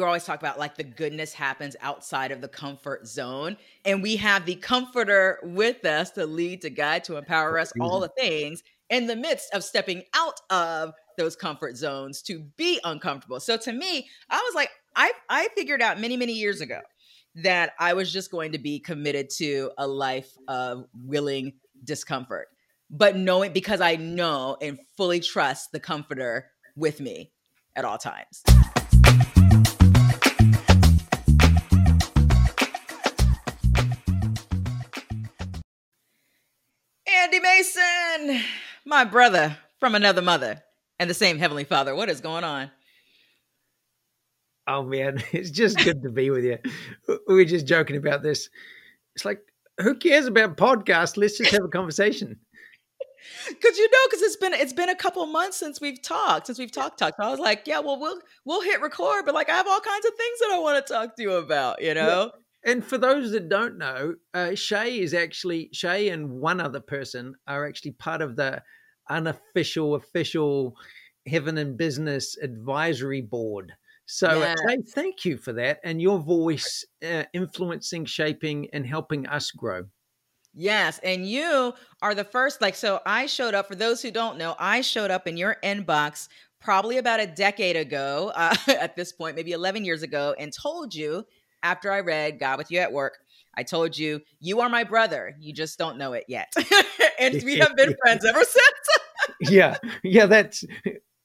we always talk about like the goodness happens outside of the comfort zone. And we have the comforter with us to lead, to guide, to empower us, all mm-hmm. the things in the midst of stepping out of those comfort zones to be uncomfortable. So to me, I was like, I, I figured out many, many years ago that I was just going to be committed to a life of willing discomfort. But knowing because I know and fully trust the comforter with me at all times. Mason, my brother from another mother and the same Heavenly Father. What is going on? Oh man, it's just good to be with you. We were just joking about this. It's like, who cares about podcasts? Let's just have a conversation. Cause you know, because it's been it's been a couple months since we've talked, since we've talked talked. So I was like, yeah, well, we'll we'll hit record, but like I have all kinds of things that I want to talk to you about, you know. And for those that don't know, uh, Shae is actually Shae and one other person are actually part of the unofficial, official Heaven in Business Advisory Board. So, uh, thank you for that and your voice uh, influencing, shaping, and helping us grow. Yes. And you are the first, like, so I showed up, for those who don't know, I showed up in your inbox probably about a decade ago, uh, at this point, maybe 11 years ago, and told you after I read God with You at Work, I told you, you are my brother. You just don't know it yet. and we have been friends ever since. yeah. Yeah. That's,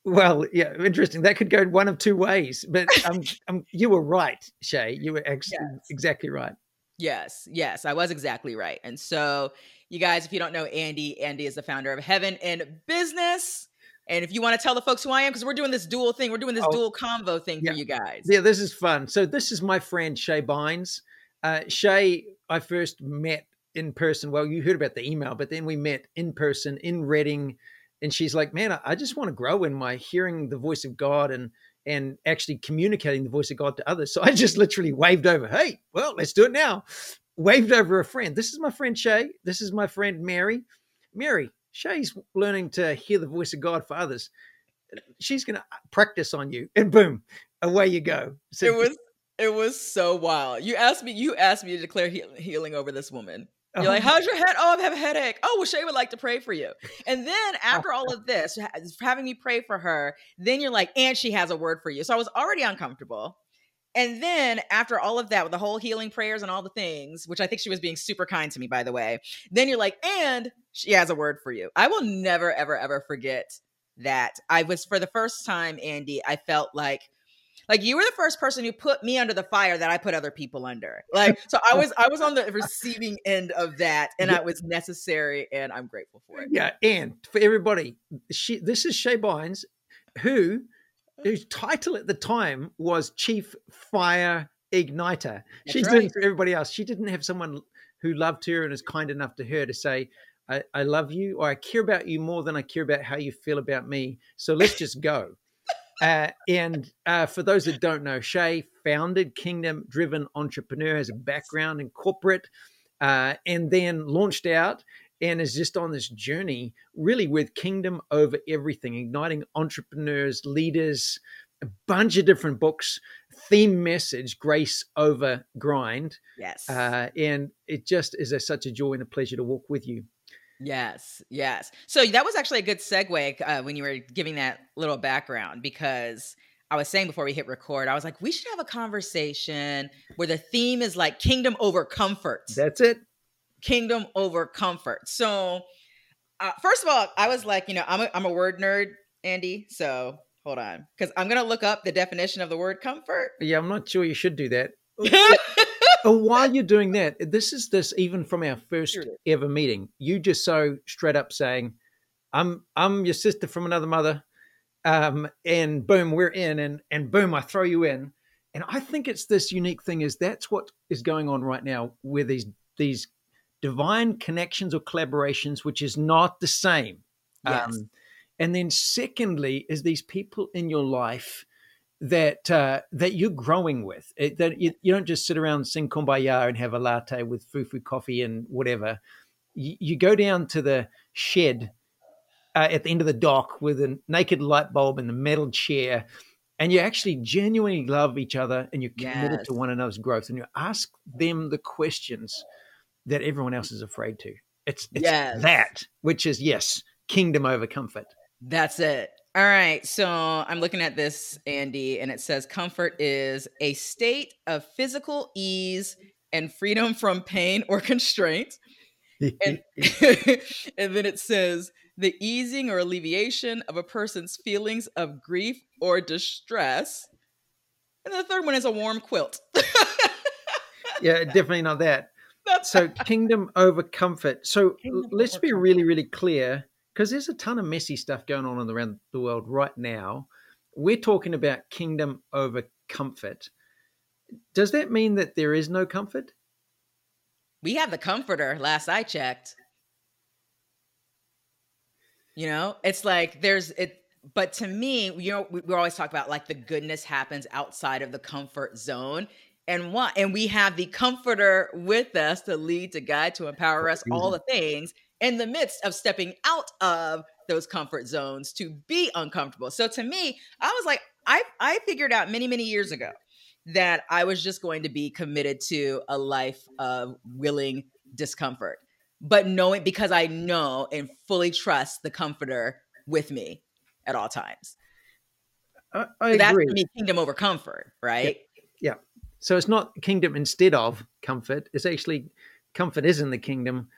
well, yeah, interesting. That could go one of two ways, but um, um you were right, Shae. You were ex- yes. exactly right. Yes, yes, I was exactly right. And so, you guys, if you don't know Andy, Andy is the founder of Heaven in Business. And if you want to tell the folks who I am, because we're doing this dual thing, we're doing this oh, dual convo thing yeah. for you guys. Yeah, this is fun. So this is my friend Shae Bynes. Uh, Shae, I first met in person. Well, you heard about the email, but then we met in person in Redding, and she's like, "Man, I just want to grow in my hearing the voice of God and and actually communicating the voice of God to others." So I just literally waved over, "Hey, well, let's do it now." Waved over a friend. This is my friend Shae. This is my friend Mary. Mary, Shae's learning to hear the voice of God for others. She's going to practice on you, and boom, away you go. So, it was it was so wild. You asked me. You asked me to declare healing over this woman. You're like, uh-huh. how's your head? Oh, I have a headache. Oh, well, Shae would like to pray for you. And then after all of this, having me pray for her, then you're like, and she has a word for you. So I was already uncomfortable. And then after all of that, with the whole healing prayers and all the things, which I think she was being super kind to me, by the way, then you're like, and she has a word for you. I will never, ever, ever forget that. I was, for the first time, Andy, I felt like like you were the first person who put me under the fire that I put other people under. Like so I was I was on the receiving end of that and yeah. it was necessary and I'm grateful for it. Yeah, and for everybody, she this is Shae Bynes who whose title at the time was Chief Fire Igniter. That's She's right. doing for everybody else. She didn't have someone who loved her and is kind enough to her to say, I, I, love you or I care about you more than I care about how you feel about me. So let's just go. Uh, and uh, for those that don't know, Shae founded Kingdom Driven Entrepreneur, has a background in corporate, uh, and then launched out and is just on this journey really with Kingdom over everything, igniting entrepreneurs, leaders, a bunch of different books, theme message, grace over grind. Yes. Uh, and it just is a, such a joy and a pleasure to walk with you. Yes, yes. So that was actually a good segue uh, when you were giving that little background because I was saying before we hit record, I was like, we should have a conversation where the theme is like kingdom over comfort. That's it. Kingdom over comfort. So, uh, first of all, I was like, you know, I'm a, I'm a word nerd, Andy. So hold on, because I'm gonna look up the definition of the word comfort. Yeah, I'm not sure you should do that. but while you're doing that, this is this even from our first ever meeting. You just so straight up saying, "I'm I'm your sister from another mother," um, and boom, we're in, and and boom, I throw you in. And I think it's this unique thing is that's what is going on right now with these these divine connections or collaborations, which is not the same. Yes. Um, and then secondly, is these people in your life that uh, that you're growing with. It, that you, you, don't just sit around sing kumbaya and have a latte with fufu coffee and whatever. You, you go down to the shed uh, at the end of the dock with a naked light bulb and the metal chair, and you actually genuinely love each other and you're committed Yes. to one another's growth and you ask them the questions that everyone else is afraid to. It's, it's Yes. that, which is, yes, kingdom over comfort. That's it. All right. So I'm looking at this, Andy, and it says comfort is a state of physical ease and freedom from pain or constraint. And, and then it says the easing or alleviation of a person's feelings of grief or distress. And the third one is a warm quilt. yeah, definitely not that. So, kingdom over comfort. So, Kingdom let's be comfort. really, really clear because there's a ton of messy stuff going on around the world right now. We're talking about kingdom over comfort. Does that mean that there is no comfort? we have the comforter last i checked you know it's like there's it but to me you know we, always talk about like the goodness happens outside of the comfort zone and what and we have the comforter with us to lead to guide to empower us all the things in the midst of stepping out of those comfort zones to be uncomfortable so to me i was like i i figured out many many years ago that I was just going to be committed to a life of willing discomfort, but knowing because I know and fully trust the comforter with me at all times. I, I That's agree. me kingdom over comfort, right? Yeah. So it's not kingdom instead of comfort. It's actually comfort is in the kingdom,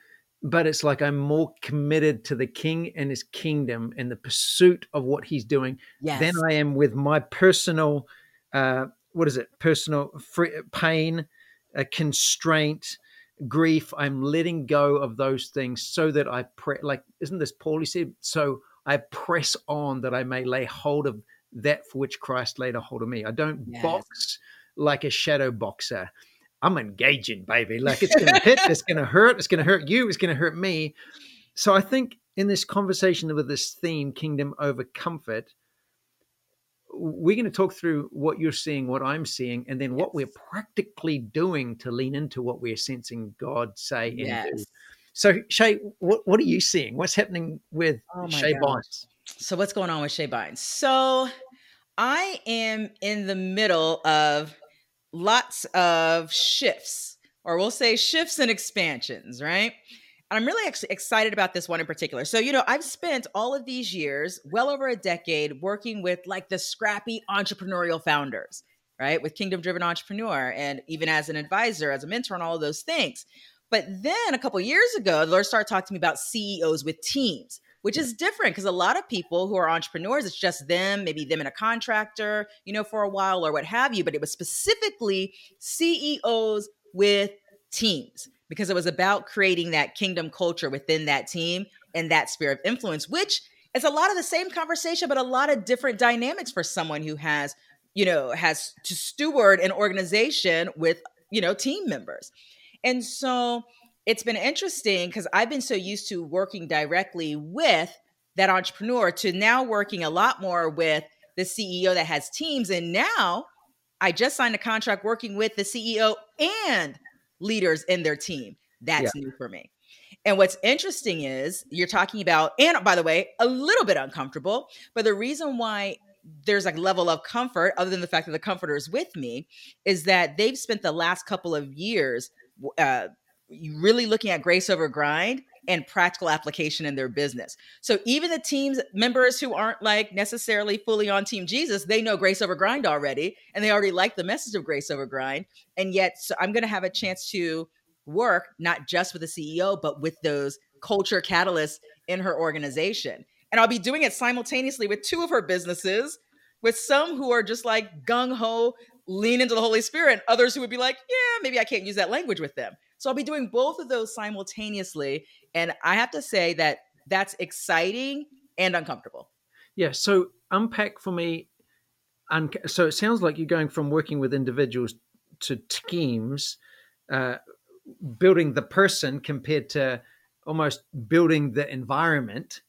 but it's like I'm more committed to the king and his kingdom and the pursuit of what he's doing Yes. than I am with my personal, uh, what is it? Personal free, pain, uh, constraint, grief. I'm letting go of those things so that I pre- like. Isn't this Paul? He said, "So I press on that I may lay hold of that for which Christ laid a hold of me. I don't Yes. box like a shadow boxer." I'm engaging, baby. Like it's going to hit, it's going to hurt, it's going to hurt you, it's going to hurt me. So I think in this conversation with this theme, kingdom over comfort, we're going to talk through what you're seeing, what I'm seeing, and then what we're practically doing to lean into what we're sensing God say. Yes. So, Shae, what, what are you seeing? What's happening with Oh Shae gosh. Bynes? So what's going on with Shae Bynes? So I am in the middle of lots of shifts, or we'll say shifts and expansions, right? And I'm really ex- excited about this one in particular. So, you know, I've spent all of these years, well over a decade, working with like the scrappy entrepreneurial founders, right? With Kingdom Driven Entrepreneur, and even as an advisor, as a mentor, and all of those things. But then a couple years ago, the Lord started talking to me about CEOs with teams, which is different because a lot of people who are entrepreneurs, it's just them, maybe them and a contractor, you know, for a while or what have you. But it was specifically CEOs with teams because it was about creating that kingdom culture within that team and that sphere of influence, which is a lot of the same conversation, but a lot of different dynamics for someone who has, you know, has to steward an organization with, you know, team members. And so it's been interesting because I've been so used to working directly with that entrepreneur to now working a lot more with the CEO that has teams. And now I just signed a contract working with the CEO and leaders in their team. That's new for me. And what's interesting is you're talking about, and by the way, a little bit uncomfortable, but the reason why there's like level of comfort, other than the fact that the comforter is with me, is that they've spent the last couple of years uh, really looking at grace over grind and practical application in their business. So even the teams members who aren't like necessarily fully on team Jesus, they know grace over grind already and they already like the message of grace over grind. And yet so I'm going to have a chance to work not just with the CEO but with those culture catalysts in her organization. And I'll be doing it simultaneously with two of her businesses with some who are just like gung ho lean into the Holy Spirit, and others who would be like, yeah, maybe I can't use that language with them. So I'll be doing both of those simultaneously. And I have to say that that's exciting and uncomfortable. Yeah. So unpack for me. Un- so it sounds like you're going from working with individuals to teams, uh, building the person compared to almost building the environment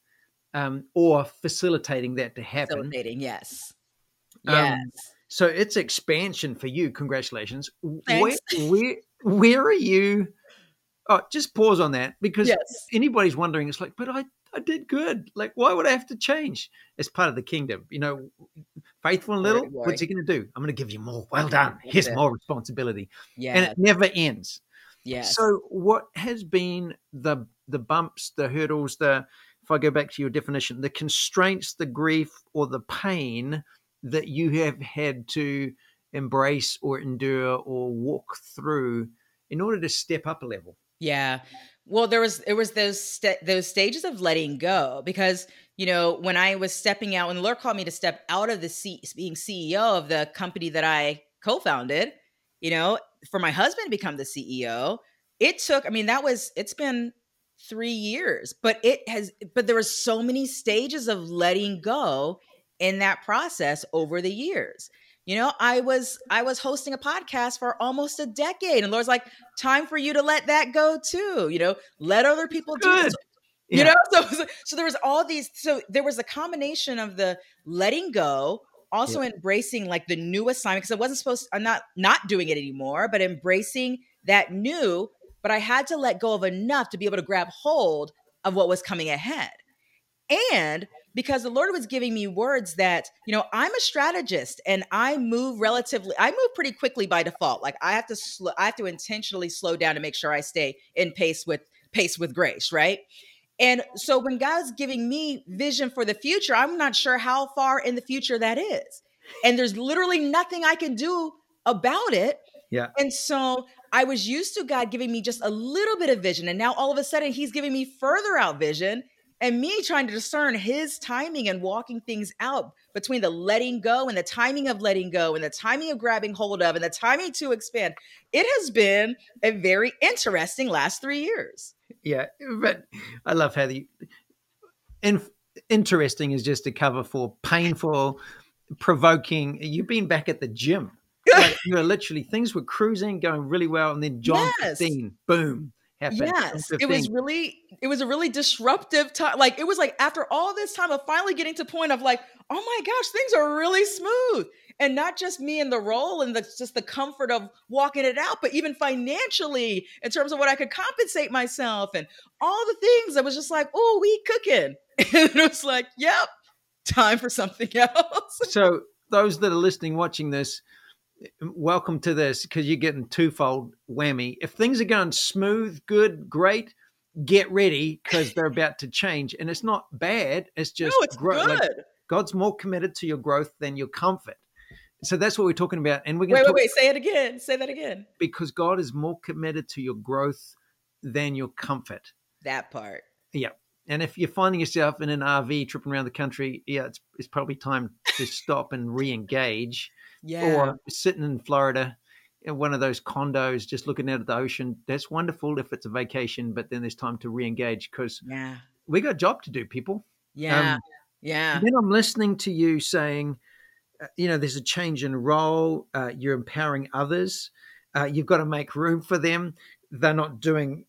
um, or facilitating that to happen. Facilitating, yes. Um, Yes. So it's expansion for you. Congratulations. Thanks. where, where are you? Oh, just pause on that because yes. anybody's wondering, it's like, but I, I did good. Like, why would I have to change? It's part of the kingdom. You know, Faithful in little, what's he going to do? I'm going to give you more. Well done. Here's more responsibility. Yeah. And it never ends. Yeah. So what has been the the bumps, the hurdles, the if I go back to your definition, the constraints, the grief or the pain that you have had to embrace or endure or walk through in order to step up a level? Yeah. Well, there was it was those st- those stages of letting go because you know when I was stepping out when the Lord called me to step out of the seat being CEO of the company that I co-founded, you know, for my husband to become the CEO, it took. I mean, that was it's been three years, but it has. But there was so many stages of letting go in that process over the years you know i was i was hosting a podcast for almost a decade and lord's like time for you to let that go too you know let other people do it you yeah. know so, so there was all these so there was a combination of the letting go also yeah. embracing like the new assignment because i wasn't supposed to, i'm not not doing it anymore but embracing that new but i had to let go of enough to be able to grab hold of what was coming ahead and because the Lord was giving me words that, you know, I'm a strategist and I move relatively, I move pretty quickly by default. Like I have to, sl- I have to intentionally slow down to make sure I stay in pace with pace with grace, right? And so when God's giving me vision for the future, I'm not sure how far in the future that is. And there's literally nothing I can do about it. Yeah. And so I was used to God giving me just a little bit of vision. And now all of a sudden he's giving me further out vision and me trying to discern his timing and walking things out between the letting go and the timing of letting go and the timing of grabbing hold of and the timing to expand it has been a very interesting last three years yeah but i love how the in, interesting is just a cover for painful provoking you've been back at the gym like you were literally things were cruising going really well and then john yes. 15 boom. Yes, it was really it was a really disruptive time. Like it was like after all this time of finally getting to point of like, oh my gosh, things are really smooth. And not just me in the role and the, just the comfort of walking it out, but even financially in terms of what I could compensate myself and all the things. I was just like, oh, we cooking. And it was like, yep, time for something else. So those that are listening, watching this, welcome to this because you're getting twofold whammy. If things are going smooth, good, great, get ready because they're about to change. And it's not bad. It's just no, it's growth. good. Like God's more committed to your growth than your comfort. So that's what we're talking about. And we're going wait, to wait, wait. Say it again. Say that again. Because God is more committed to your growth than your comfort. That part. Yeah. And if you're finding yourself in an RV tripping around the country, yeah, it's, it's probably time to stop and re-engage yeah. or sitting in Florida in one of those condos just looking out at the ocean. That's wonderful if it's a vacation, but then there's time to re-engage because yeah. we got a job to do, people. Yeah. Um, yeah. Then I'm listening to you saying, uh, you know, there's a change in role. Uh, you're empowering others. Uh, you've got to make room for them. They're not doing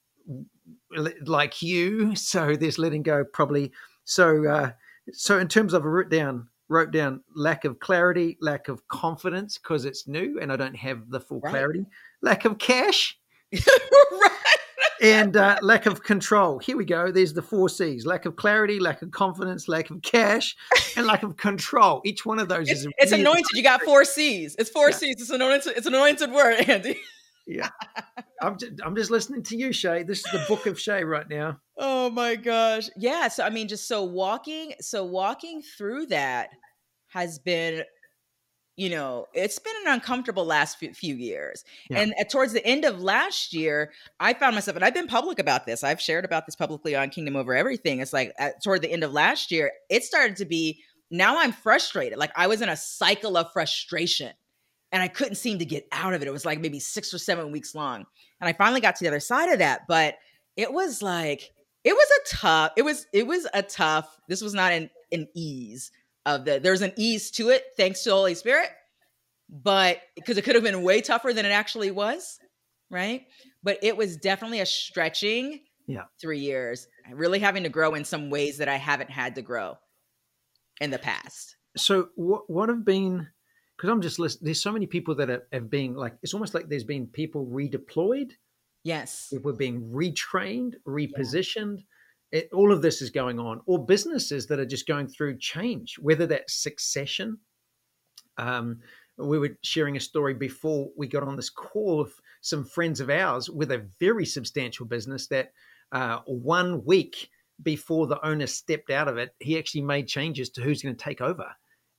like you, so there's letting go probably. So, uh, so in terms of a root down, wrote down lack of clarity, lack of confidence because it's new and I don't have the full right. clarity, lack of cash, right. and uh, lack of control. Here we go. There's the four C's: lack of clarity, lack of confidence, lack of cash, and lack of control. Each one of those it's, is it's anointed. You got four C's. It's four yeah. C's. It's an anointed. It's an anointed word, Andy. yeah, I'm just, I'm just listening to you, Shae. This is the book of Shae right now. Oh my gosh. Yeah. So I mean, just so walking, so walking through that has been you know it's been an uncomfortable last few years yeah. and towards the end of last year i found myself and i've been public about this i've shared about this publicly on kingdom over everything it's like at, toward the end of last year it started to be now i'm frustrated like i was in a cycle of frustration and i couldn't seem to get out of it it was like maybe six or seven weeks long and i finally got to the other side of that but it was like it was a tough it was it was a tough this was not an, an ease of the there's an ease to it thanks to the Holy Spirit, but because it could have been way tougher than it actually was, right? But it was definitely a stretching yeah. 3 years, really having to grow in some ways that I haven't had to grow in the past. So what what have been because I'm just listening. There's so many people that have, have been like it's almost like there's been people redeployed. Yes, people are being retrained, repositioned. It, all of this is going on, or businesses that are just going through change, whether that's succession, Um, we were sharing a story before we got on this call of some friends of ours with a very substantial business that uh, one week before the owner stepped out of it, he actually made changes to who's going to take over.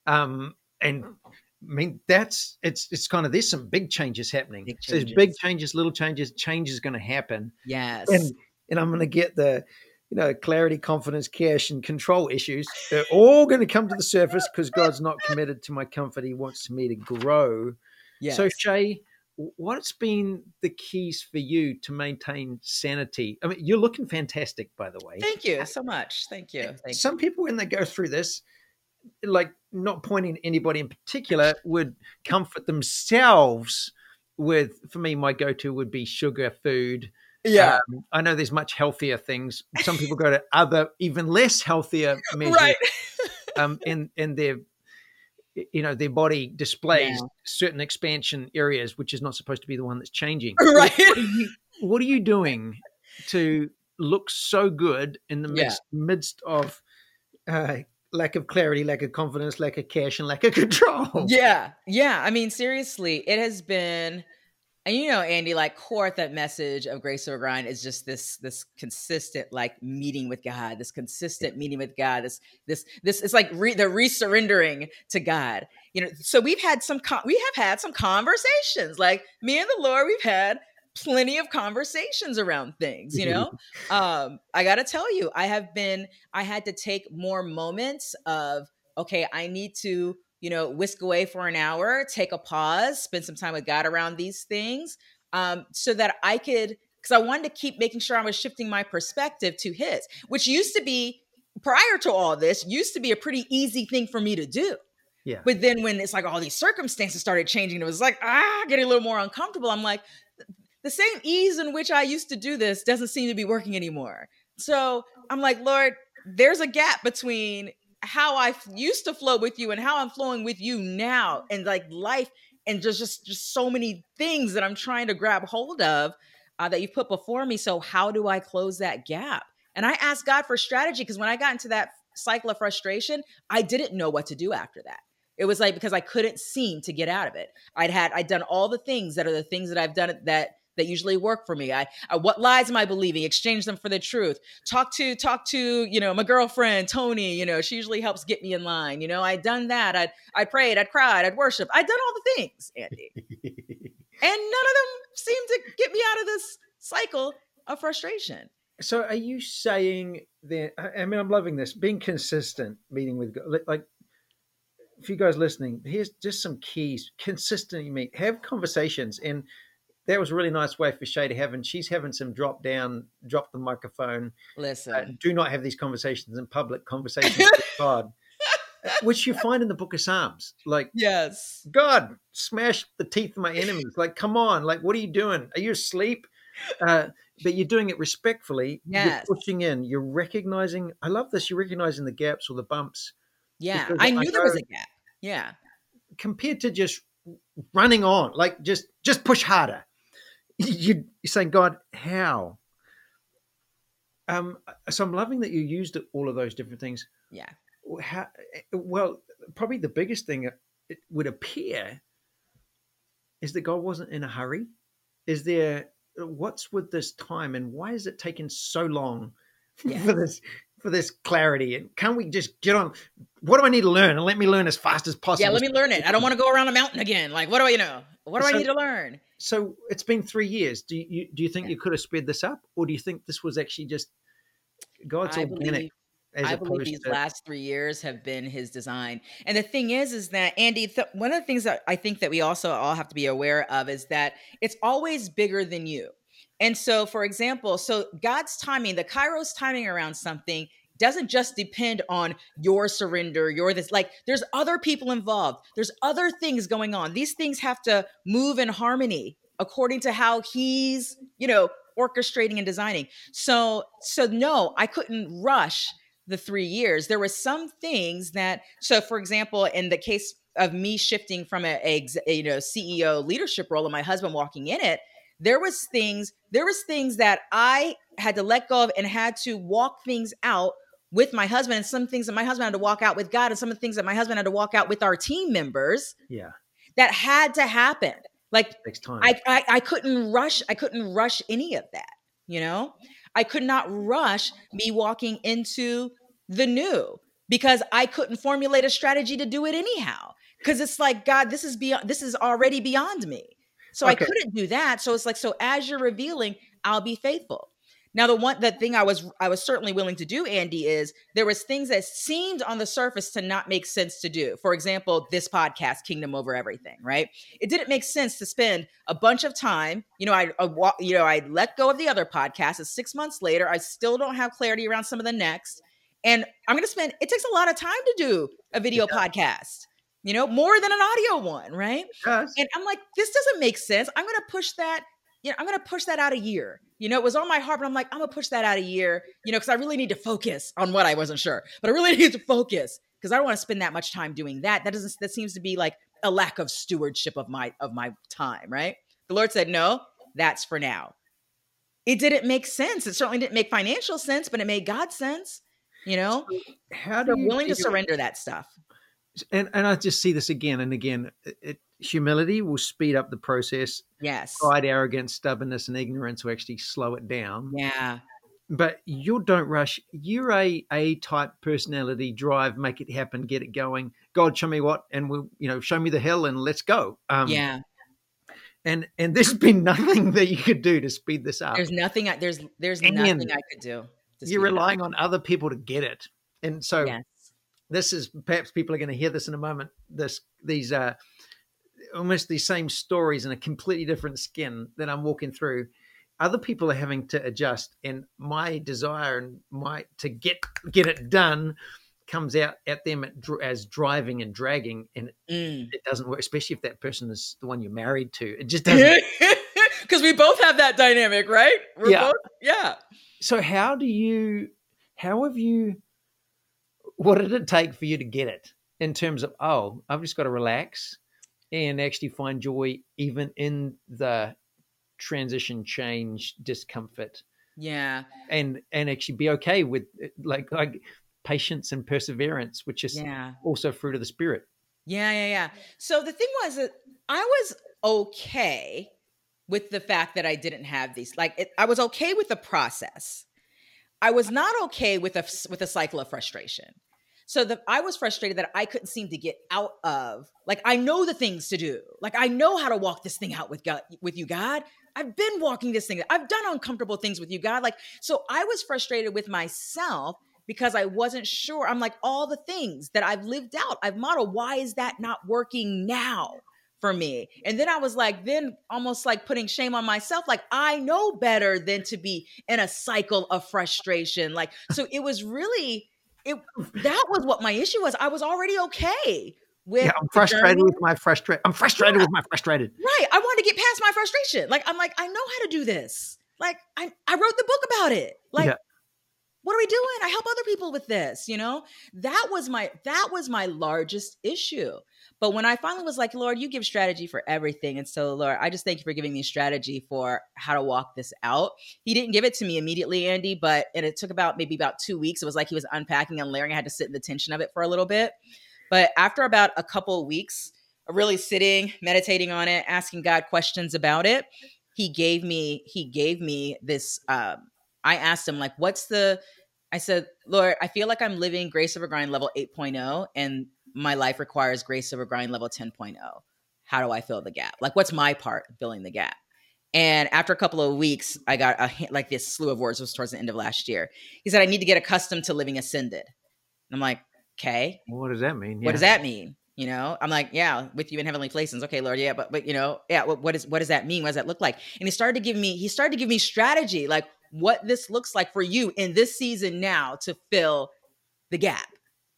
Um, and I mean, that's it's it's kind of there's some big changes happening. Big changes. So there's big changes, little changes. Change is going to happen. Yes, and and I'm going to get the you know clarity, confidence, cash, and control issues. They're all going to come to the surface because God's not committed to my comfort. He wants me to grow. Yes. So Shae, what's been the keys for you to maintain sanity? I mean, you're looking fantastic, by the way. Thank you uh, so much. Thank you. Thank Some people, when they go through this, like not pointing anybody in particular, would comfort themselves with. For me, my go-to would be sugar, food. Yeah, um, I know there's much healthier things. Some people go to other, even less healthier measures. right. um, and and their you know their body displays yeah. certain expansion areas which is not supposed to be the one that's changing right what are you, what are you doing to look so good in the midst, yeah. midst of uh, lack of clarity lack of confidence lack of cash and lack of control yeah yeah i mean seriously it has been and you know, Andy, like core at that message of Grace Over Grind is just this this consistent like meeting with God, this consistent meeting with God. This this this it's like re, the resurrendering to God. You know, so we've had some con- we have had some conversations. Like me and the Lord, we've had plenty of conversations around things. You know, um, I got to tell you, I have been I had to take more moments of okay, I need to you know, whisk away for an hour, take a pause, spend some time with God around these things, um, so that I could, because I wanted to keep making sure I was shifting my perspective to His, which used to be prior to all this, used to be a pretty easy thing for me to do. Yeah. But then when it's like all these circumstances started changing, it was like, ah, getting a little more uncomfortable. I'm like, the same ease in which I used to do this doesn't seem to be working anymore. So I'm like, Lord, there's a gap between how I used to flow with you and how I'm flowing with you now, and like life, and just just just so many things that I'm trying to grab hold of uh, that you put before me. So how do I close that gap? And I asked God for strategy because when I got into that cycle of frustration, I didn't know what to do after that. It was like because I couldn't seem to get out of it. I'd had I'd done all the things that are the things that I've done that that usually work for me. I, I, what lies am I believing? Exchange them for the truth. Talk to talk to you know my girlfriend Tony. You know she usually helps get me in line. You know I'd done that. I'd I prayed. I'd cried. I'd worshiped. I'd done all the things, Andy, and none of them seem to get me out of this cycle of frustration. So are you saying that? I mean, I'm loving this. Being consistent, meeting with like if you guys listening, here's just some keys. Consistently meet, have conversations, and that was a really nice way for Shae to have, and she's having some drop down, drop the microphone. Listen, uh, do not have these conversations in public. Conversations with God, uh, which you find in the Book of Psalms. Like, yes, God, smash the teeth of my enemies. Like, come on, like, what are you doing? Are you asleep? Uh, but you're doing it respectfully. Yes. You're pushing in. You're recognizing. I love this. You're recognizing the gaps or the bumps. Yeah, I knew I there was a gap. Yeah. Compared to just running on, like just just push harder you, are saying, God, how? Um, so I'm loving that you used all of those different things. Yeah. How, well, probably the biggest thing it would appear is that God wasn't in a hurry. Is there what's with this time and why is it taking so long yeah. for this for this clarity? And can we just get on? What do I need to learn? And let me learn as fast as possible. Yeah, let me learn it. I don't want to go around a mountain again. Like, what do I, you know? What do so, I need to learn? so it's been three years. Do you do you think yeah. you could have sped this up, or do you think this was actually just God's I organic? Believe, I believe these to... last three years have been His design. And the thing is, is that Andy, th- one of the things that I think that we also all have to be aware of is that it's always bigger than you. And so, for example, so God's timing, the Kairos timing around something doesn't just depend on your surrender, your this. Like, there's other people involved. There's other things going on. These things have to move in harmony according to how he's, you know, orchestrating and designing. So, so no, I couldn't rush the three years. There were some things that, so for example, in the case of me shifting from a, a, you know CEO leadership role and my husband walking in it, there was things there was things that I had to let go of and had to walk things out with my husband and some things that my husband had to walk out with God and some of the things that my husband had to walk out with our team members. Yeah. That had to happen. Like. I, I I couldn't rush, I couldn't rush any of that, you know? I could not rush me walking into the new because I couldn't formulate a strategy to do it anyhow. Because it's like, God, this is beyond this is already beyond me. So I couldn't do that. So it's like, so as you're revealing, I'll be faithful. Now, the one the thing I was I was certainly willing to do, Andy, is there was things that seemed on the surface to not make sense to do. For example, this podcast, Kingdom Over Everything, right? It didn't make sense to spend a bunch of time. You know, I, I you know I let go of the other podcast. And six months later, I still don't have clarity around some of the next. And I'm going to spend. It takes a lot of time to do a video podcast. You know, more than an audio one, right? Yes. And I'm like, this doesn't make sense. I'm gonna push that, you know, I'm gonna push that out a year. You know, it was on my heart, but I'm like, I'm gonna push that out a year, you know, because I really need to focus on what I wasn't sure. But I really need to focus because I don't want to spend that much time doing that. That doesn't that seems to be like a lack of stewardship of my of my time, right? The Lord said, No, that's for now. It didn't make sense. It certainly didn't make financial sense, but it made God sense, you know. How So do you willing to surrender that stuff. And and I just see this again and again. It, humility will speed up the process. Yes. Pride, arrogance, stubbornness, and ignorance will actually slow it down. Yeah. But you don't rush. You're a A type personality. Drive, make it happen, get it going. God, show me what, and we'll you know show me the hill, and let's go. Um, yeah. And and there's been nothing that you could do to speed this up. There's nothing. I, there's there's And nothing I could do. You're speed it up. relying on other people to get it, and so Yes. this is perhaps people are going to hear this in a moment. This these uh almost these same stories in a completely different skin that I'm walking through. Other people are having to adjust, and my desire and my to get get it done comes out at them at, as driving and dragging, and Mm. it doesn't work. Especially if that person is the one you're married to, it just doesn't. Because we both have that dynamic, right? We're Yeah. Both, yeah. so how do you? How have you? What did it take for you to get it in terms of oh, I've just got to relax and actually find joy even in the transition, change, discomfort, Yeah. and and actually be okay with like like patience and perseverance, which is Yeah. also fruit of the spirit. Yeah. Yeah. Yeah. So the thing was that I was okay with the fact that I didn't have these. Like, it, I was okay with the process. I was not okay with a with a cycle of frustration. So the, I was frustrated that I couldn't seem to get out of. Like, I know the things to do. Like, I know how to walk this thing out with God, with you, God. I've been walking this thing. I've done uncomfortable things with you, God. Like, so I was frustrated with myself because I wasn't sure. I'm like, all the things that I've lived out, I've modeled. Why is that not working now for me? And then I was like, then almost like putting shame on myself. Like, I know better than to be in a cycle of frustration. Like, so it was really, it that was what my issue was. I was already okay with Yeah, I'm frustrated with my frustrated. I'm frustrated Yeah. with my frustrated. Right. I wanted to get past my frustration. Like, I'm like, I know how to do this. Like, I, I wrote the book about it. Like, Yeah. What are we doing? I help other people with this, you know? That was my that was my largest issue. But when I finally was like, Lord, you give strategy for everything. And so, Lord, I just thank you for giving me strategy for how to walk this out. He didn't give it to me immediately, Andy, but and it took about maybe about two weeks. It was like he was unpacking and layering. I had to sit in the tension of it for a little bit. But after about a couple of weeks of really sitting, meditating on it, asking God questions about it, he gave me, he gave me this. Um, I asked him, like, what's the I said, Lord, I feel like I'm living grace over grind level 8.0 and my life requires grace over grind level 10.0. How do I fill the gap? Like, what's my part filling the gap? And after a couple of weeks, I got a, like this slew of words. Was towards the end of last year. He said, I need to get accustomed to living ascended. And I'm like, okay, What does that mean? what does that mean? You know, I'm like, yeah, with you in heavenly places. Okay, Lord, yeah, but but you know, yeah, what, what is what does that mean? What does that look like? And he started to give me, he started to give me strategy, like what this looks like for you in this season now to fill the gap.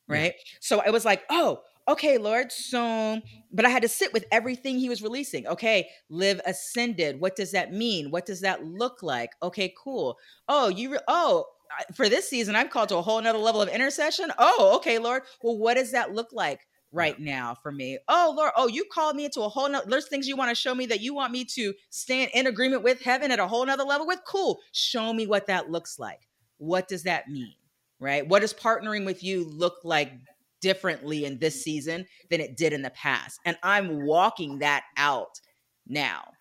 Yeah. Right. So I was like, oh, okay, Lord. So, but I had to sit with everything he was releasing. Okay, live ascended. What does that mean? What does that look like? Okay, cool. Oh, you, re- oh, for this season, I'm called to a whole nother level of intercession. Oh, okay, Lord. Well, what does that look like right now for me? Oh, Lord. Oh, you called me into a whole nother, there's things you want to show me that you want me to stand in agreement with heaven at a whole nother level with. Cool. Show me what that looks like. What does that mean? right? What does partnering with you look like differently in this season than it did in the past? And I'm walking that out now.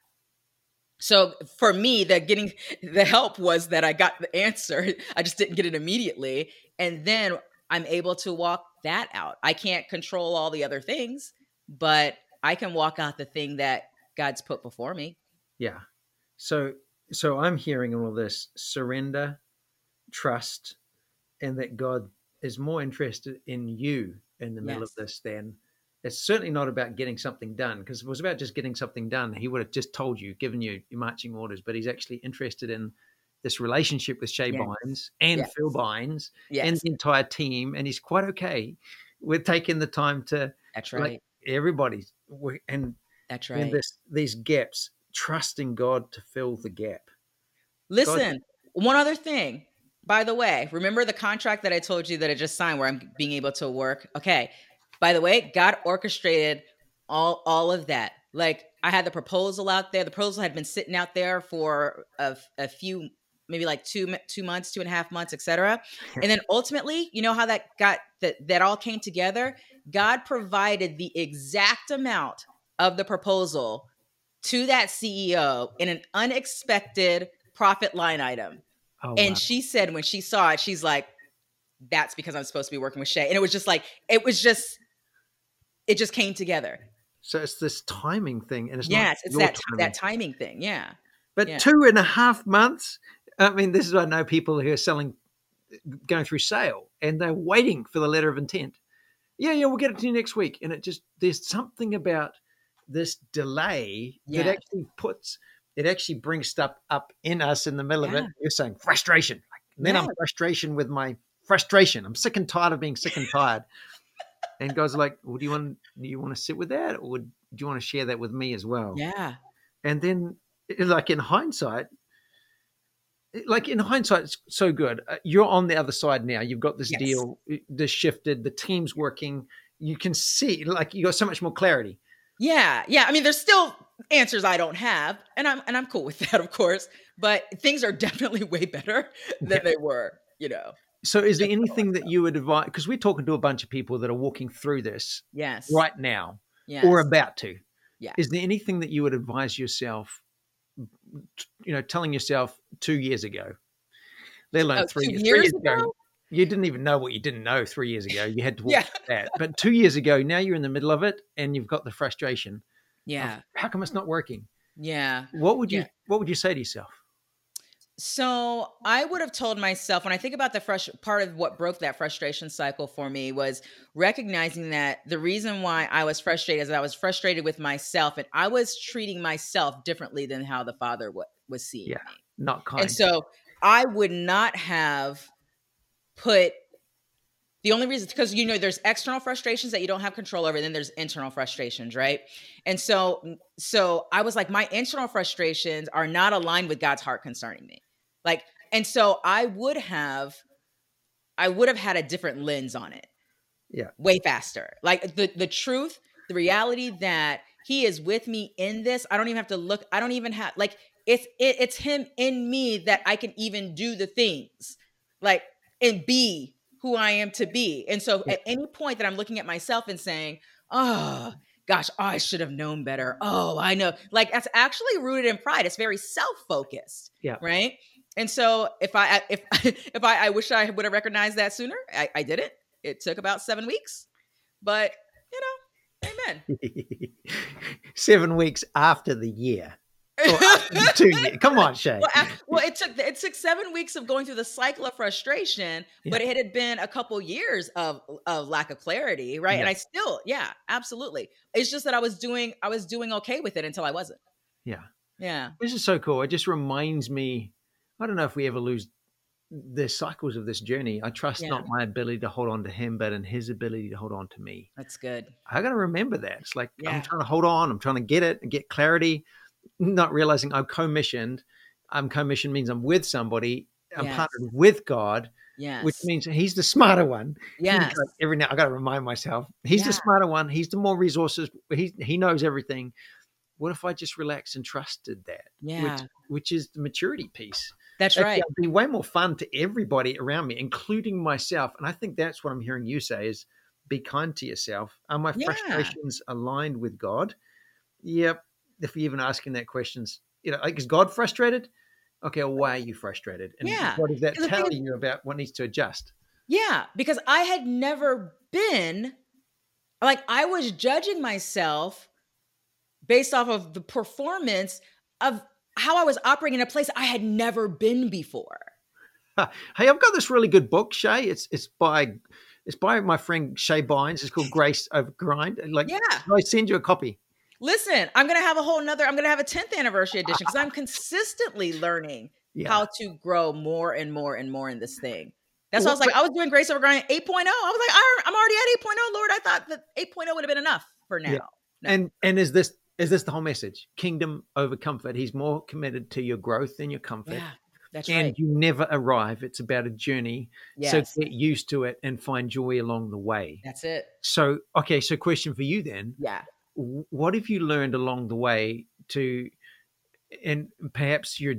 So for me, the getting the help was that I got the answer. I just didn't get it immediately. And then I'm able to walk that out. I can't control all the other things, but I can walk out the thing that God's put before me. Yeah. So so I'm hearing all this surrender, trust, and that God is more interested in you in the middle yes. of this than it's certainly not about getting something done because if it was about just getting something done, he would have just told you, given you your marching orders. But he's actually interested in this relationship with Shae. Bynes and yes. Phil Bynes yes. and the entire team, and he's quite okay with taking the time to. That's right. Like, everybody's and that's right. And this these gaps, trusting God to fill the gap. Listen, God, one other thing. By the way, remember the contract that I told you that I just signed where I'm being able to work? Okay. By the way, God orchestrated all all of that. Like I had the proposal out there. The proposal had been sitting out there for a, a few maybe like two two months, two and a half months, etc. And then ultimately, you know how that got that that all came together. God provided the exact amount of the proposal to that CEO in an unexpected profit line item. Oh, and wow. she said when she saw it, she's like, "That's because I'm supposed to be working with Shae." And it was just like it was just it just came together. So it's this timing thing, and it's yes, it's that timing. that timing thing. Yeah. But yeah. two and a half months I mean, this is I know people who are selling, going through sale, and they're waiting for the letter of intent. Yeah, yeah, we'll get it to you next week. And it just there's something about this delay yeah. that actually puts it actually brings stuff up in us in the middle yeah. of it. You're saying frustration. And then yeah. I'm frustration with my frustration. I'm sick and tired of being sick and tired. and guys are like, well, do you want do you want to sit with that, or do you want to share that with me as well? Yeah. And then, like in hindsight, like in hindsight, it's so good. Uh, you're on the other side now. You've got this yes. deal, this shifted. The team's working. You can see, like, you got so much more clarity. Yeah, yeah. I mean, there's still answers I don't have, and I'm and I'm cool with that, of course. But things are definitely way better than yeah. they were. You know. So, is there anything that you would advise? Because we're talking to a bunch of people that are walking through this, yes, right now, yes. or about to. Yeah. Is there anything that you would advise yourself you know, telling yourself two years ago, let alone oh, three, years, years, three years ago? ago? You didn't even know what you didn't know three years ago. You had to walk yeah. that. But two years ago, now you're in the middle of it and you've got the frustration. Yeah. How come it's not working? Yeah. What would you yeah. What would you say to yourself? So I would have told myself when I think about the fresh part of what broke that frustration cycle for me was recognizing that the reason why I was frustrated is I was frustrated with myself and I was treating myself differently than how the father w- was seeing yeah, me. Not kind. And so I would not have put the only reason because you know there's external frustrations that you don't have control over, and then there's internal frustrations, right? And so so I was like, my internal frustrations are not aligned with God's heart concerning me. Like, and so I would have I would have had a different lens on it. Yeah. Way faster. Like the the truth, the reality that he is with me in this. I don't even have to look. I don't even have like it's it, it's him in me that I can even do the things. Like and be who I am to be. And so at any point that I'm looking at myself and saying, oh, gosh, I should have known better. Oh, I know. Like that's actually rooted in pride. It's very self-focused. Yeah. Right. And so if I if if I, I wish I would have recognized that sooner, I, I didn't. It took about seven weeks. But you know, amen. seven weeks after the year. two years. Come on, Shae. Well, well, it took it took seven weeks of going through the cycle of frustration, yeah. but it had been a couple years of of lack of clarity, right? Yeah. And I still, yeah, absolutely. It's just that I was doing I was doing okay with it until I wasn't. Yeah, yeah. This is so cool. It just reminds me. I don't know if we ever lose the cycles of this journey. I trust yeah. not my ability to hold on to him, but in his ability to hold on to me. That's good. I got to remember that. It's like I'm trying to hold on. I'm trying to get it and get clarity not realizing I'm commissioned. I'm commissioned means I'm with somebody. I'm yes. partnered with God, yes. which means He's the smarter one. Yeah. Every now I got to remind myself He's yeah. the smarter one. He's the more resources. He He knows everything. What if I just relaxed and trusted that? Yeah. Which, which is the maturity piece. That's right. It'd be way more fun to everybody around me, including myself. And I think that's what I'm hearing you say is be kind to yourself. Are my Yeah. frustrations aligned with God? Yep. If you're even asking that questions, you know, like is God frustrated? Okay, well, why are you frustrated? And Yeah. what does that 'Cause the thing tell is- you about what needs to adjust? Yeah, because I had never been like I was judging myself based off of the performance of how I was operating in a place I had never been before. Hey, I've got this really good book, Shae. It's it's by it's by my friend Shae Bynes. It's called Grace Over Grind. Like, Yeah. I send you a copy. Listen, I'm gonna have a whole nother, I'm gonna have a 10th anniversary edition because I'm consistently learning Yeah. how to grow more and more and more in this thing. That's why I was like, I was doing Grace Over Grind 8.0. I was like, I'm already at 8.0, Lord. I thought that 8.0 would have been enough for now. Yeah. No. And and is this is this the whole message? Kingdom over comfort. He's more committed to your growth than your comfort. Yeah, that's and right. you never arrive. It's about a journey. Yes, So get used to it and find joy along the way. that's it. So okay, so question for you then. Yeah. What have you learned along the way to and perhaps you're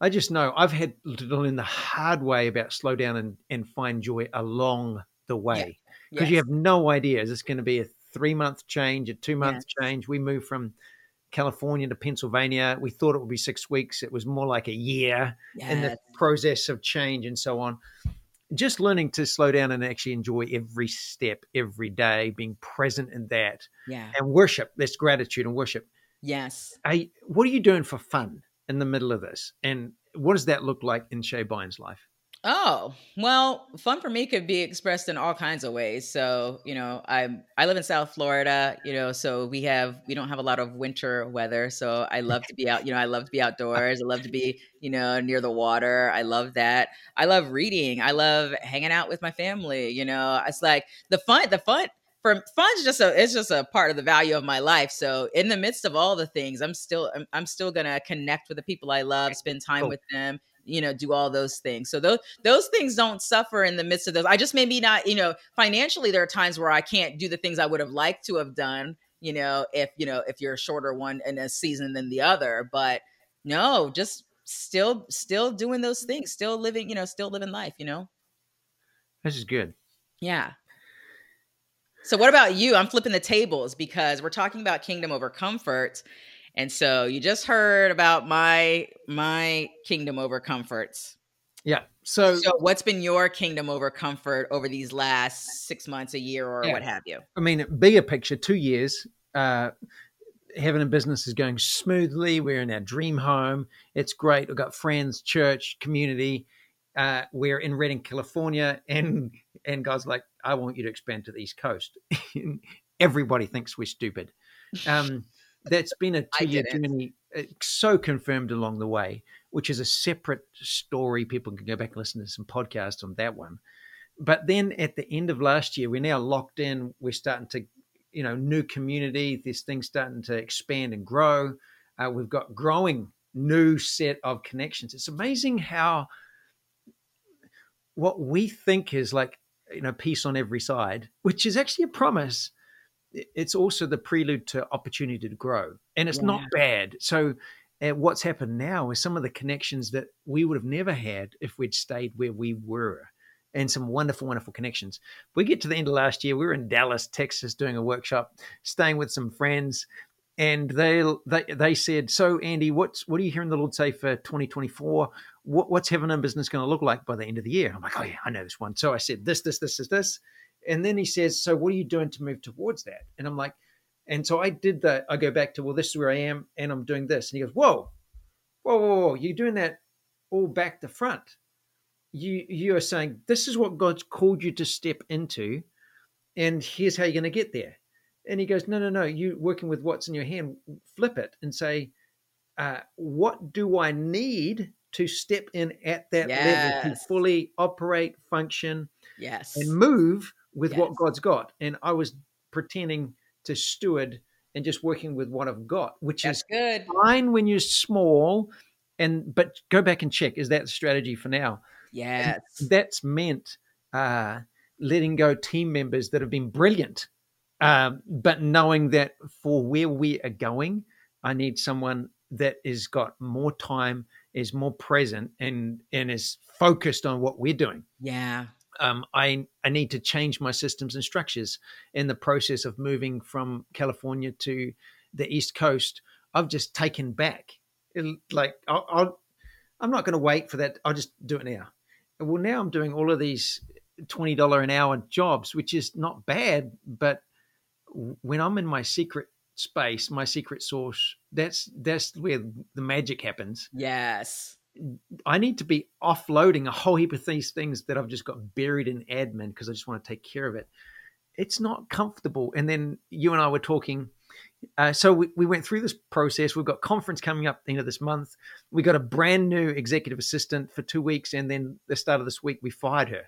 I just know I've had to learn the hard way about slow down and, and find joy along the way. Because you Yes. have no idea. Is this going to be a three month change, a two month change? We moved from California to Pennsylvania. We thought it would be six weeks. It was more like a year in the process of change and so on. Just learning to slow down and actually enjoy every step, every day, being present in that Yeah. and worship. That's gratitude and worship. Yes. Hey, what are you doing for fun in the middle of this? And what does that look like in Shae Bynes' life? Oh, well, fun for me could be expressed in all kinds of ways. So, you know, I I live in South Florida, you know, so we have we don't have a lot of winter weather. So I love to be out, you know, I love to be outdoors. I love to be, you know, near the water. I love that. I love reading. I love hanging out with my family, you know. It's like the fun the fun for fun's just a it's just a part of the value of my life. So in the midst of all the things, I'm still I'm, I'm still gonna connect with the people I love, spend time Cool. with them, you know, do all those things. So those those things don't suffer in the midst of those. I just maybe not, you know, financially there are times where I can't do the things I would have liked to have done, you know, if you know, if you're a shorter one in a season than the other. But no, just still still doing those things, still living, you know, still living life, you know? This is good. Yeah. So what about you? I'm flipping the tables because we're talking about kingdom over comfort. And so you just heard about my my kingdom over comforts. Yeah. So, So what's been your kingdom over comfort over these last 6 months, a year or Yeah. what have you? I mean, bigger picture, two years, uh, having a business is going smoothly. We're in our dream home. It's great. We've got friends, church, community. Uh, we're in Redding, California, and and God's like, I want you to expand to the East Coast. Everybody thinks we're stupid. Um, that's been a two-year journey, uh, so confirmed along the way, which is a separate story. People can go back and listen to some podcasts on that one. But then at the end of last year, we're now locked in. We're starting to you know new community this thing's starting to expand and grow uh, we've got growing new set of connections it's amazing how what we think is like you know peace on every side which is actually a promise it's also the prelude to opportunity to grow and it's not bad so uh, what's happened now is some of the connections that we would have never had if we'd stayed where we were and some wonderful, wonderful connections. We get to the end of last year. We were in Dallas, Texas, doing a workshop, staying with some friends, and they they they said, "So, Andy, what's what are you hearing the Lord say for 2024? What, what's Heaven in Business going to look like by the end of the year?" I'm like, "Oh yeah, I know this one." So I said, "This, this, this, this, this," and then he says, "So, what are you doing to move towards that?" And I'm like, and so I did that. I go back to, well, this is where I am, and I'm doing this. And he goes, "Whoa, whoa, whoa, whoa! You're doing that all back to front." you you are saying this is what God's called you to step into, and here's how you're going to get there. And he goes, no, no, no. You're working with what's in your hand. Flip it and say, uh, what do I need to step in at that level to fully operate, function, Yes. and move with what God's got? And I was pretending to steward and just working with what I've got, which That's is good. fine when you're small. And but go back and check: is that the strategy for now? Yes. that's meant uh, letting go team members that have been brilliant, um, but knowing that for where we are going, I need someone that has got more time, is more present, and and is focused on what we're doing. Yeah. Um, I I need to change my systems and structures in the process of moving from California to the East Coast. I've just taken back, it, like I'll, I'll I'm not going to wait for that. I'll just do it now. Well, now I'm doing all of these twenty dollar an hour jobs, which is not bad, but when I'm in my secret space, my secret source, that's that's where the magic happens. Yes. I need to be offloading a whole heap of these things that I've just got buried in admin because I just want to take care of it. It's not comfortable. And then you and I were talking. Uh, so we, we went through this process. We've got conference coming up at the end of this month. We got a brand new executive assistant for two weeks, and then the start of this week we fired her.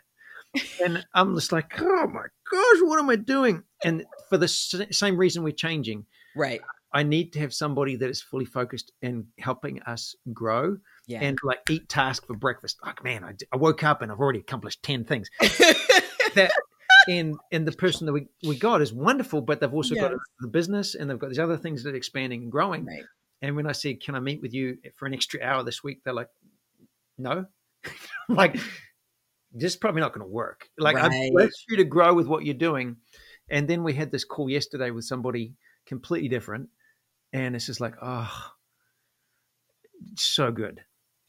and I'm just like, oh my gosh, what am I doing? And for the same reason we're changing, right? I need to have somebody that is fully focused in helping us grow yeah. and like eat task for breakfast. Like, man, I, I woke up and I've already accomplished 10 things. that and and the person that we, we got is wonderful, but they've also yes. got the business and they've got these other things that are expanding and growing. Right. And when I said, Can I meet with you for an extra hour this week? They're like, No. like, this is probably not going to work. Like, right. I bless you to grow with what you're doing. And then we had this call yesterday with somebody completely different. And it's just like, oh, so good.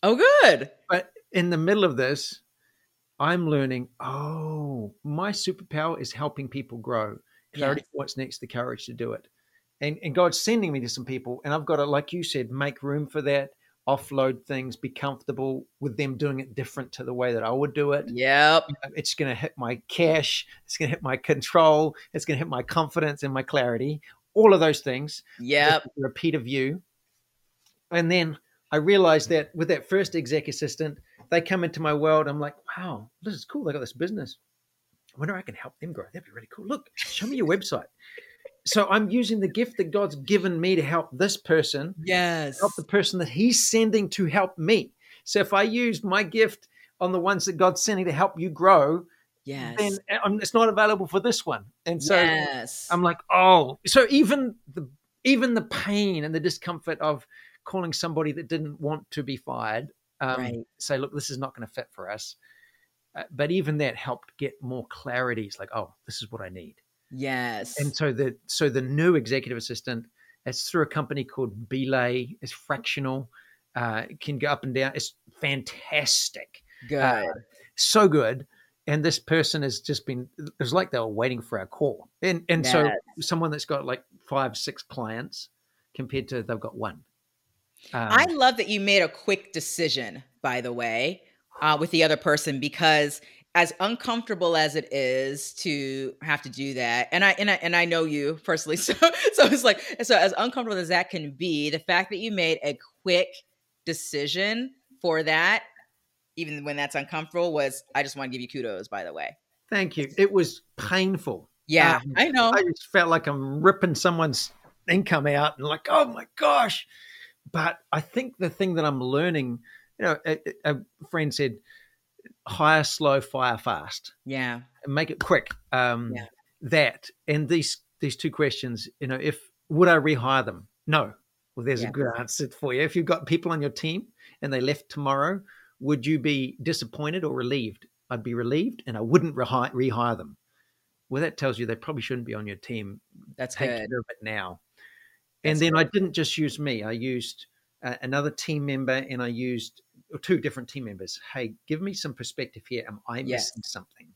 Oh, good. But in the middle of this, I'm learning, oh, my superpower is helping people grow. Clarity yes. what's next, the courage to do it. And, and God's sending me to some people, and I've got to, like you said, make room for that, offload things, be comfortable with them doing it different to the way that I would do it. Yep. It's going to hit my cash, it's going to hit my control, it's going to hit my confidence and my clarity, all of those things. Yeah. Repeat of you. And then I realized that with that first exec assistant, they come into my world. I'm like, wow, this is cool. They got this business. I wonder I can help them grow. That'd be really cool. Look, show me your website. So I'm using the gift that God's given me to help this person. Yes. Help the person that He's sending to help me. So if I use my gift on the ones that God's sending to help you grow, yes. then uh, it's not available for this one. And so yes. I'm like, oh, so even the even the pain and the discomfort of calling somebody that didn't want to be fired, um, right. say, look, this is not going to fit for us. Uh, but even that helped get more clarity. It's like, oh, this is what I need. Yes. And so the so the new executive assistant, it's through a company called Belay. It's fractional. Uh, it can go up and down. It's fantastic. Good. Uh, so good. And this person has just been. It was like they were waiting for our call. And and yes. so someone that's got like five six clients compared to they've got one. Um, I love that you made a quick decision, by the way, uh, with the other person because as uncomfortable as it is to have to do that, and I and I and I know you personally, so so it's like so as uncomfortable as that can be, the fact that you made a quick decision for that, even when that's uncomfortable, was I just want to give you kudos. By the way, thank you. It was painful. Yeah, um, I know. I just felt like I'm ripping someone's income out, and like, oh my gosh. But I think the thing that I'm learning, you know, a, a friend said, hire slow, fire fast. Yeah. And make it quick. Um, yeah. That and these these two questions, you know, if would I rehire them? No. Well, there's yeah. a good answer for you. If you've got people on your team and they left tomorrow, would you be disappointed or relieved? I'd be relieved, and I wouldn't rehire, rehire them. Well, that tells you they probably shouldn't be on your team. That's Take good. care of it now. That's and then good. I didn't just use me. I used uh, another team member, and I used two different team members. Hey, give me some perspective here. Am I yes. missing something?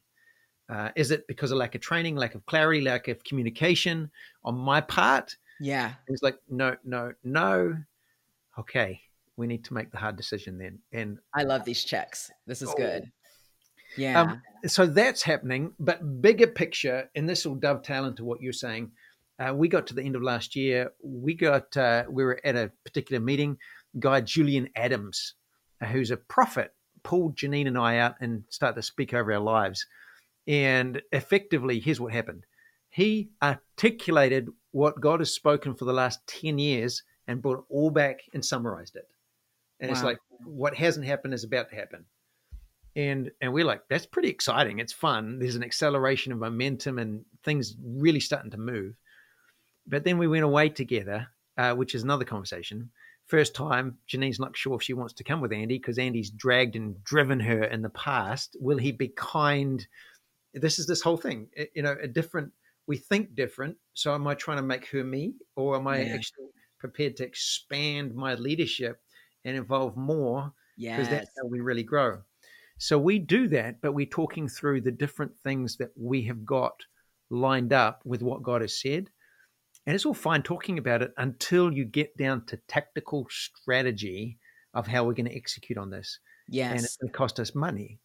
Uh, is it because of lack of training, lack of clarity, lack of communication on my part? Yeah. It's like, no, no, no. Okay, we need to make the hard decision then. And I love these checks. This is oh. good. Yeah. Um, so that's happening, but bigger picture, and this will dovetail into what you're saying. Uh, we got to the end of last year. We got uh, we were at a particular meeting. Guy Julian Adams who's a prophet, pulled Janine and I out and started to speak over our lives. And effectively, here's what happened he articulated what God has spoken for the last 10 years and brought it all back and summarized it. And wow. it's like, what hasn't happened is about to happen. And and we're like, that's pretty exciting. It's fun. There's an acceleration of momentum and things really starting to move. But then we went away together, uh, which is another conversation First time, Janine's not sure if she wants to come with Andy because Andy's dragged and driven her in the past. Will he be kind? This is this whole thing. You know, a different. We think different. So am I trying to make her me, or am I yeah. actually prepared to expand my leadership and involve more? Because yes. that's how we really grow. So we do that, but we're talking through the different things that we have got lined up with what God has said and it's all fine talking about it until you get down to tactical strategy of how we're going to execute on this. Yes. And it's going to cost us money.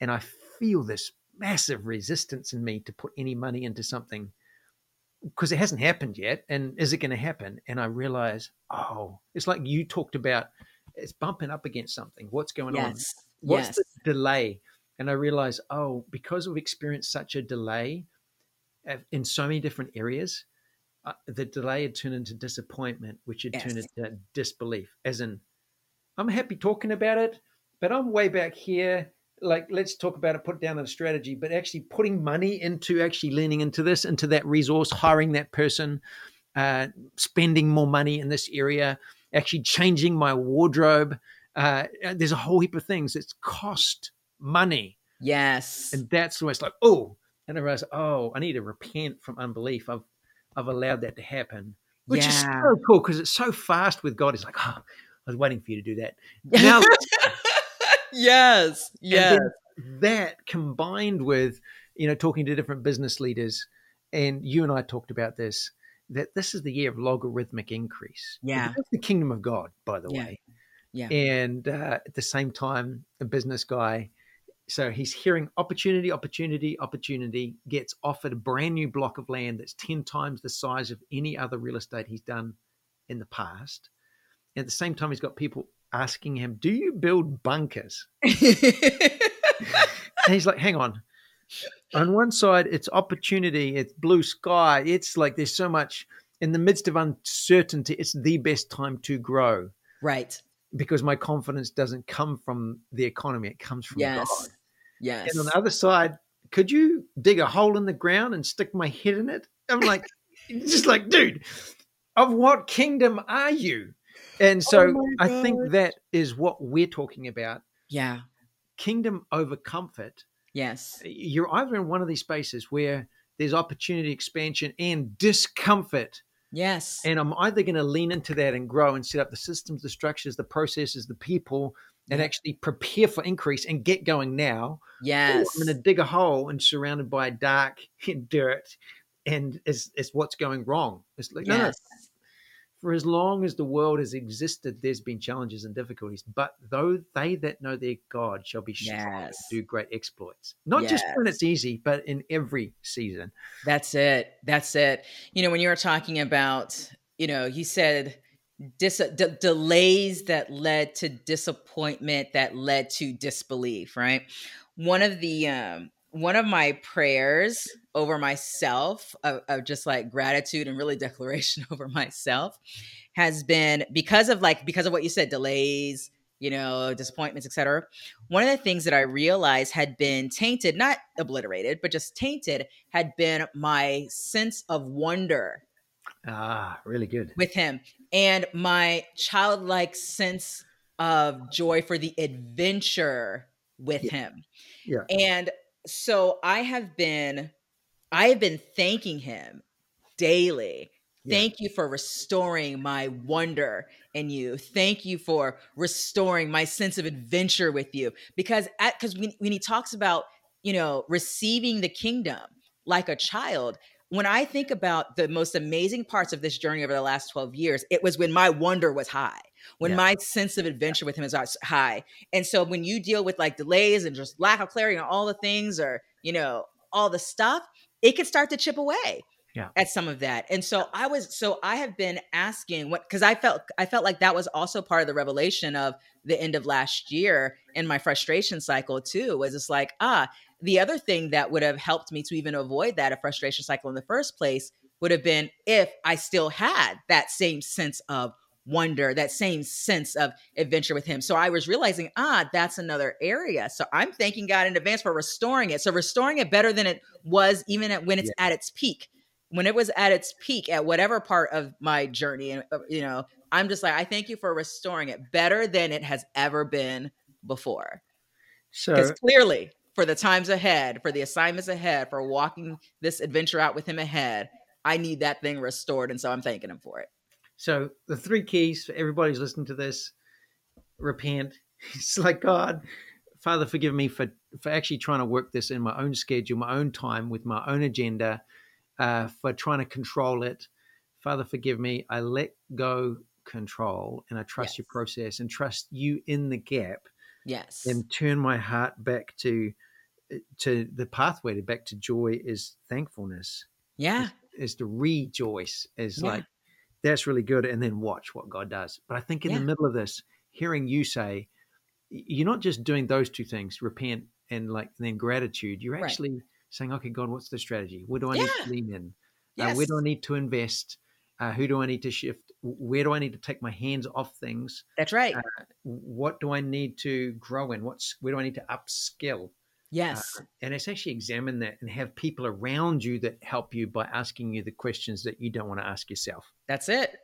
And I feel this massive resistance in me to put any money into something because it hasn't happened yet. And is it going to happen? And I realize, oh, it's like you talked about it's bumping up against something. What's going yes. on? What's yes. the delay? And I realize, oh, because we've experienced such a delay in so many different areas, uh, the delay had turned into disappointment, which had yes. turned into disbelief. As in, I'm happy talking about it, but I'm way back here. Like, let's talk about it, put down a strategy, but actually putting money into actually leaning into this, into that resource, hiring that person, uh, spending more money in this area, actually changing my wardrobe. Uh, there's a whole heap of things It's cost money. Yes. And that's almost like, oh, and I realize, oh, I need to repent from unbelief. I've I've allowed that to happen, which yeah. is so cool because it's so fast with God. It's like, oh, I was waiting for you to do that. Now, yes, yes. That combined with you know talking to different business leaders, and you and I talked about this. That this is the year of logarithmic increase. Yeah, it's the kingdom of God, by the yeah. way. Yeah, and uh, at the same time, a business guy so he's hearing opportunity, opportunity, opportunity, gets offered a brand new block of land that's 10 times the size of any other real estate he's done in the past. And at the same time, he's got people asking him, Do you build bunkers? and he's like, Hang on. On one side, it's opportunity, it's blue sky, it's like there's so much in the midst of uncertainty, it's the best time to grow. Right because my confidence doesn't come from the economy; it comes from yes. God. Yes. And on the other side, could you dig a hole in the ground and stick my head in it? I'm like, just like, dude, of what kingdom are you? And so oh I think that is what we're talking about. Yeah. Kingdom over comfort. Yes. You're either in one of these spaces where there's opportunity, expansion, and discomfort Yes. And I'm either going to lean into that and grow and set up the systems, the structures, the processes, the people, and yeah. actually prepare for increase and get going now. Yes. I'm going to dig a hole and surrounded by dark dirt, and it's, it's what's going wrong. It's like, yes. no, no, for as long as the world has existed, there's been challenges and difficulties. But though they that know their God shall be strong yes. do great exploits. Not yes. just when it's easy, but in every season. That's it. That's it. You know, when you were talking about, you know, you said dis- d- delays that led to disappointment, that led to disbelief, right? One of the um, one of my prayers over myself of, of, just like gratitude and really declaration over myself has been because of like because of what you said delays you know disappointments etc one of the things that i realized had been tainted not obliterated but just tainted had been my sense of wonder ah really good. with him and my childlike sense of joy for the adventure with yeah. him. Yeah. And so I have been I have been thanking him daily. Yeah. Thank you for restoring my wonder in you. Thank you for restoring my sense of adventure with you. Because at because when, when he talks about, you know, receiving the kingdom like a child, when I think about the most amazing parts of this journey over the last 12 years, it was when my wonder was high, when yeah. my sense of adventure with him is high. And so when you deal with like delays and just lack of clarity and all the things or, you know, all the stuff, it can start to chip away yeah. at some of that. And so I was so I have been asking what because I felt I felt like that was also part of the revelation of the end of last year in my frustration cycle too, was it's like, ah, the other thing that would have helped me to even avoid that a frustration cycle in the first place would have been if I still had that same sense of wonder, that same sense of adventure with him. So I was realizing, ah, that's another area. So I'm thanking God in advance for restoring it. So restoring it better than it was even at, when it's yeah. at its peak. When it was at its peak at whatever part of my journey, and uh, you know, I'm just like, I thank you for restoring it better than it has ever been before. So Because clearly, for the times ahead, for the assignments ahead, for walking this adventure out with him ahead, I need that thing restored. And so I'm thanking him for it. So the three keys for everybody who's listening to this: repent. It's like God, Father, forgive me for for actually trying to work this in my own schedule, my own time, with my own agenda, uh, for trying to control it. Father, forgive me. I let go control and I trust Yes. your process and trust you in the gap Yes. and turn my heart back to to the pathway to back to joy is thankfulness yeah. is to rejoice is Yeah. like that's really good and then watch what god does but i think in Yeah. the middle of this hearing you say you're not just doing those two things repent and like then gratitude you're Right. actually saying okay god what's the strategy where do i need to lean in Yes. uh, where do i need to invest uh, who do i need to shift where do i need to take my hands off things That's right. uh, what do i need to grow in what's where do i need to upskill yes. and it's actually examine that and have people around you that help you by asking you the questions that you don't want to ask yourself. That's it.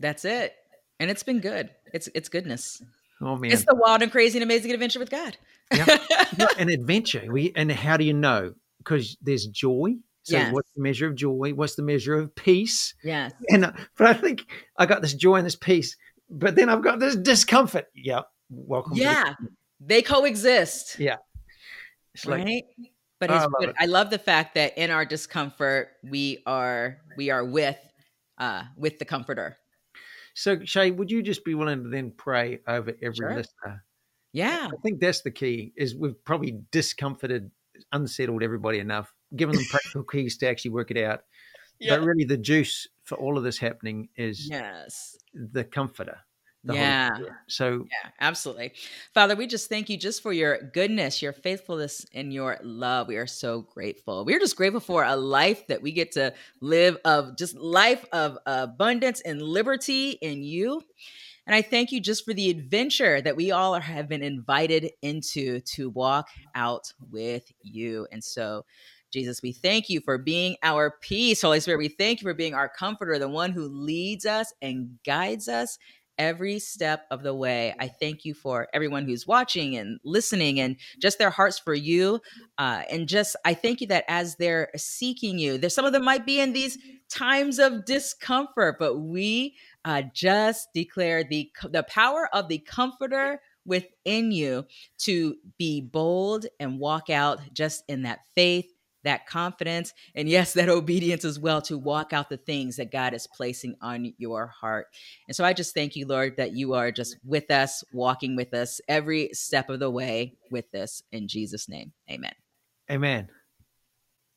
That's it. And it's been good. It's it's goodness. Oh man, It's the wild and crazy and amazing adventure with God. Yeah. Yeah, an adventure. We and how do you know? Because there's joy. So Yes. what's the measure of joy? What's the measure of peace? yes. And uh, but I think I got this joy and this peace, but then I've got this discomfort. Yeah, welcome. to the- Yeah. They coexist. Yeah. it's like right? But Oh, I love but. I love the fact that in our discomfort, we are we are with uh with the comforter. so. Shae, would you just be willing to then pray over every Sure. listener? Yeah. I think that's the key. Is we've probably discomforted, unsettled everybody enough, given them practical keys to actually work it out. But really, the juice for all of this happening is Yes. the comforter. The Yeah. So Yeah, absolutely. Father, we just thank you just for your goodness, your faithfulness, and your love. We are so grateful. We're just grateful for a life that we get to live of just life of abundance and liberty in you. And I thank you just for the adventure that we all are, have been invited into to walk out with you. And so, Jesus, we thank you for being our peace. Holy Spirit, we thank you for being our comforter, the one who leads us and guides us every step of the way. I thank you for everyone who's watching and listening and just their hearts for you. Uh, and just, I thank you that as they're seeking you, there's some of them might be in these times of discomfort, but we uh, just declare the the power of the comforter within you to be bold and walk out just in that faith that confidence and yes that obedience as well to walk out the things that god is placing on your heart and so i just thank you lord that you are just with us walking with us every step of the way with this in jesus name amen Amen.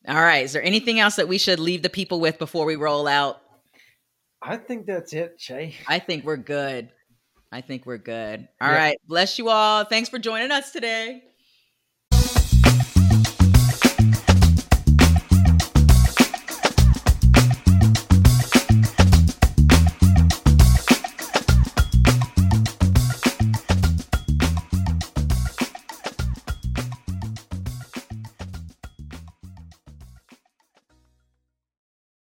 all right is there anything else that we should leave the people with before we roll out I think that's it, Shae. I think we're good. I think we're good. All Yeah. right. Bless you all. Thanks for joining us today.